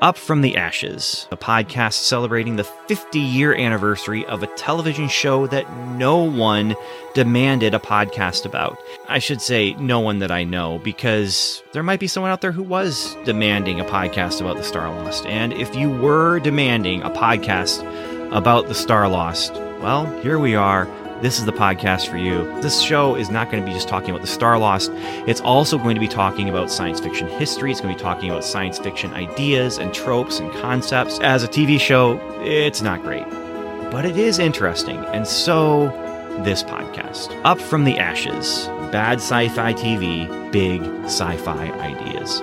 Up from the Ashes, a podcast celebrating the 50 year anniversary of a television show that no one demanded a podcast about. I should say, no one that I know, because there might be someone out there who was demanding a podcast about the Starlost. And if you were demanding a podcast about the Starlost, well, here we are this is the podcast for you. This show is not going to be just talking about the Starlost. It's also going to be talking about science fiction history. It's going to be talking about science fiction ideas and tropes and concepts. As a TV show, it's not great, but it is interesting. And so, this podcast, Up from the Ashes, Bad Sci Fi TV, Big Sci Fi Ideas.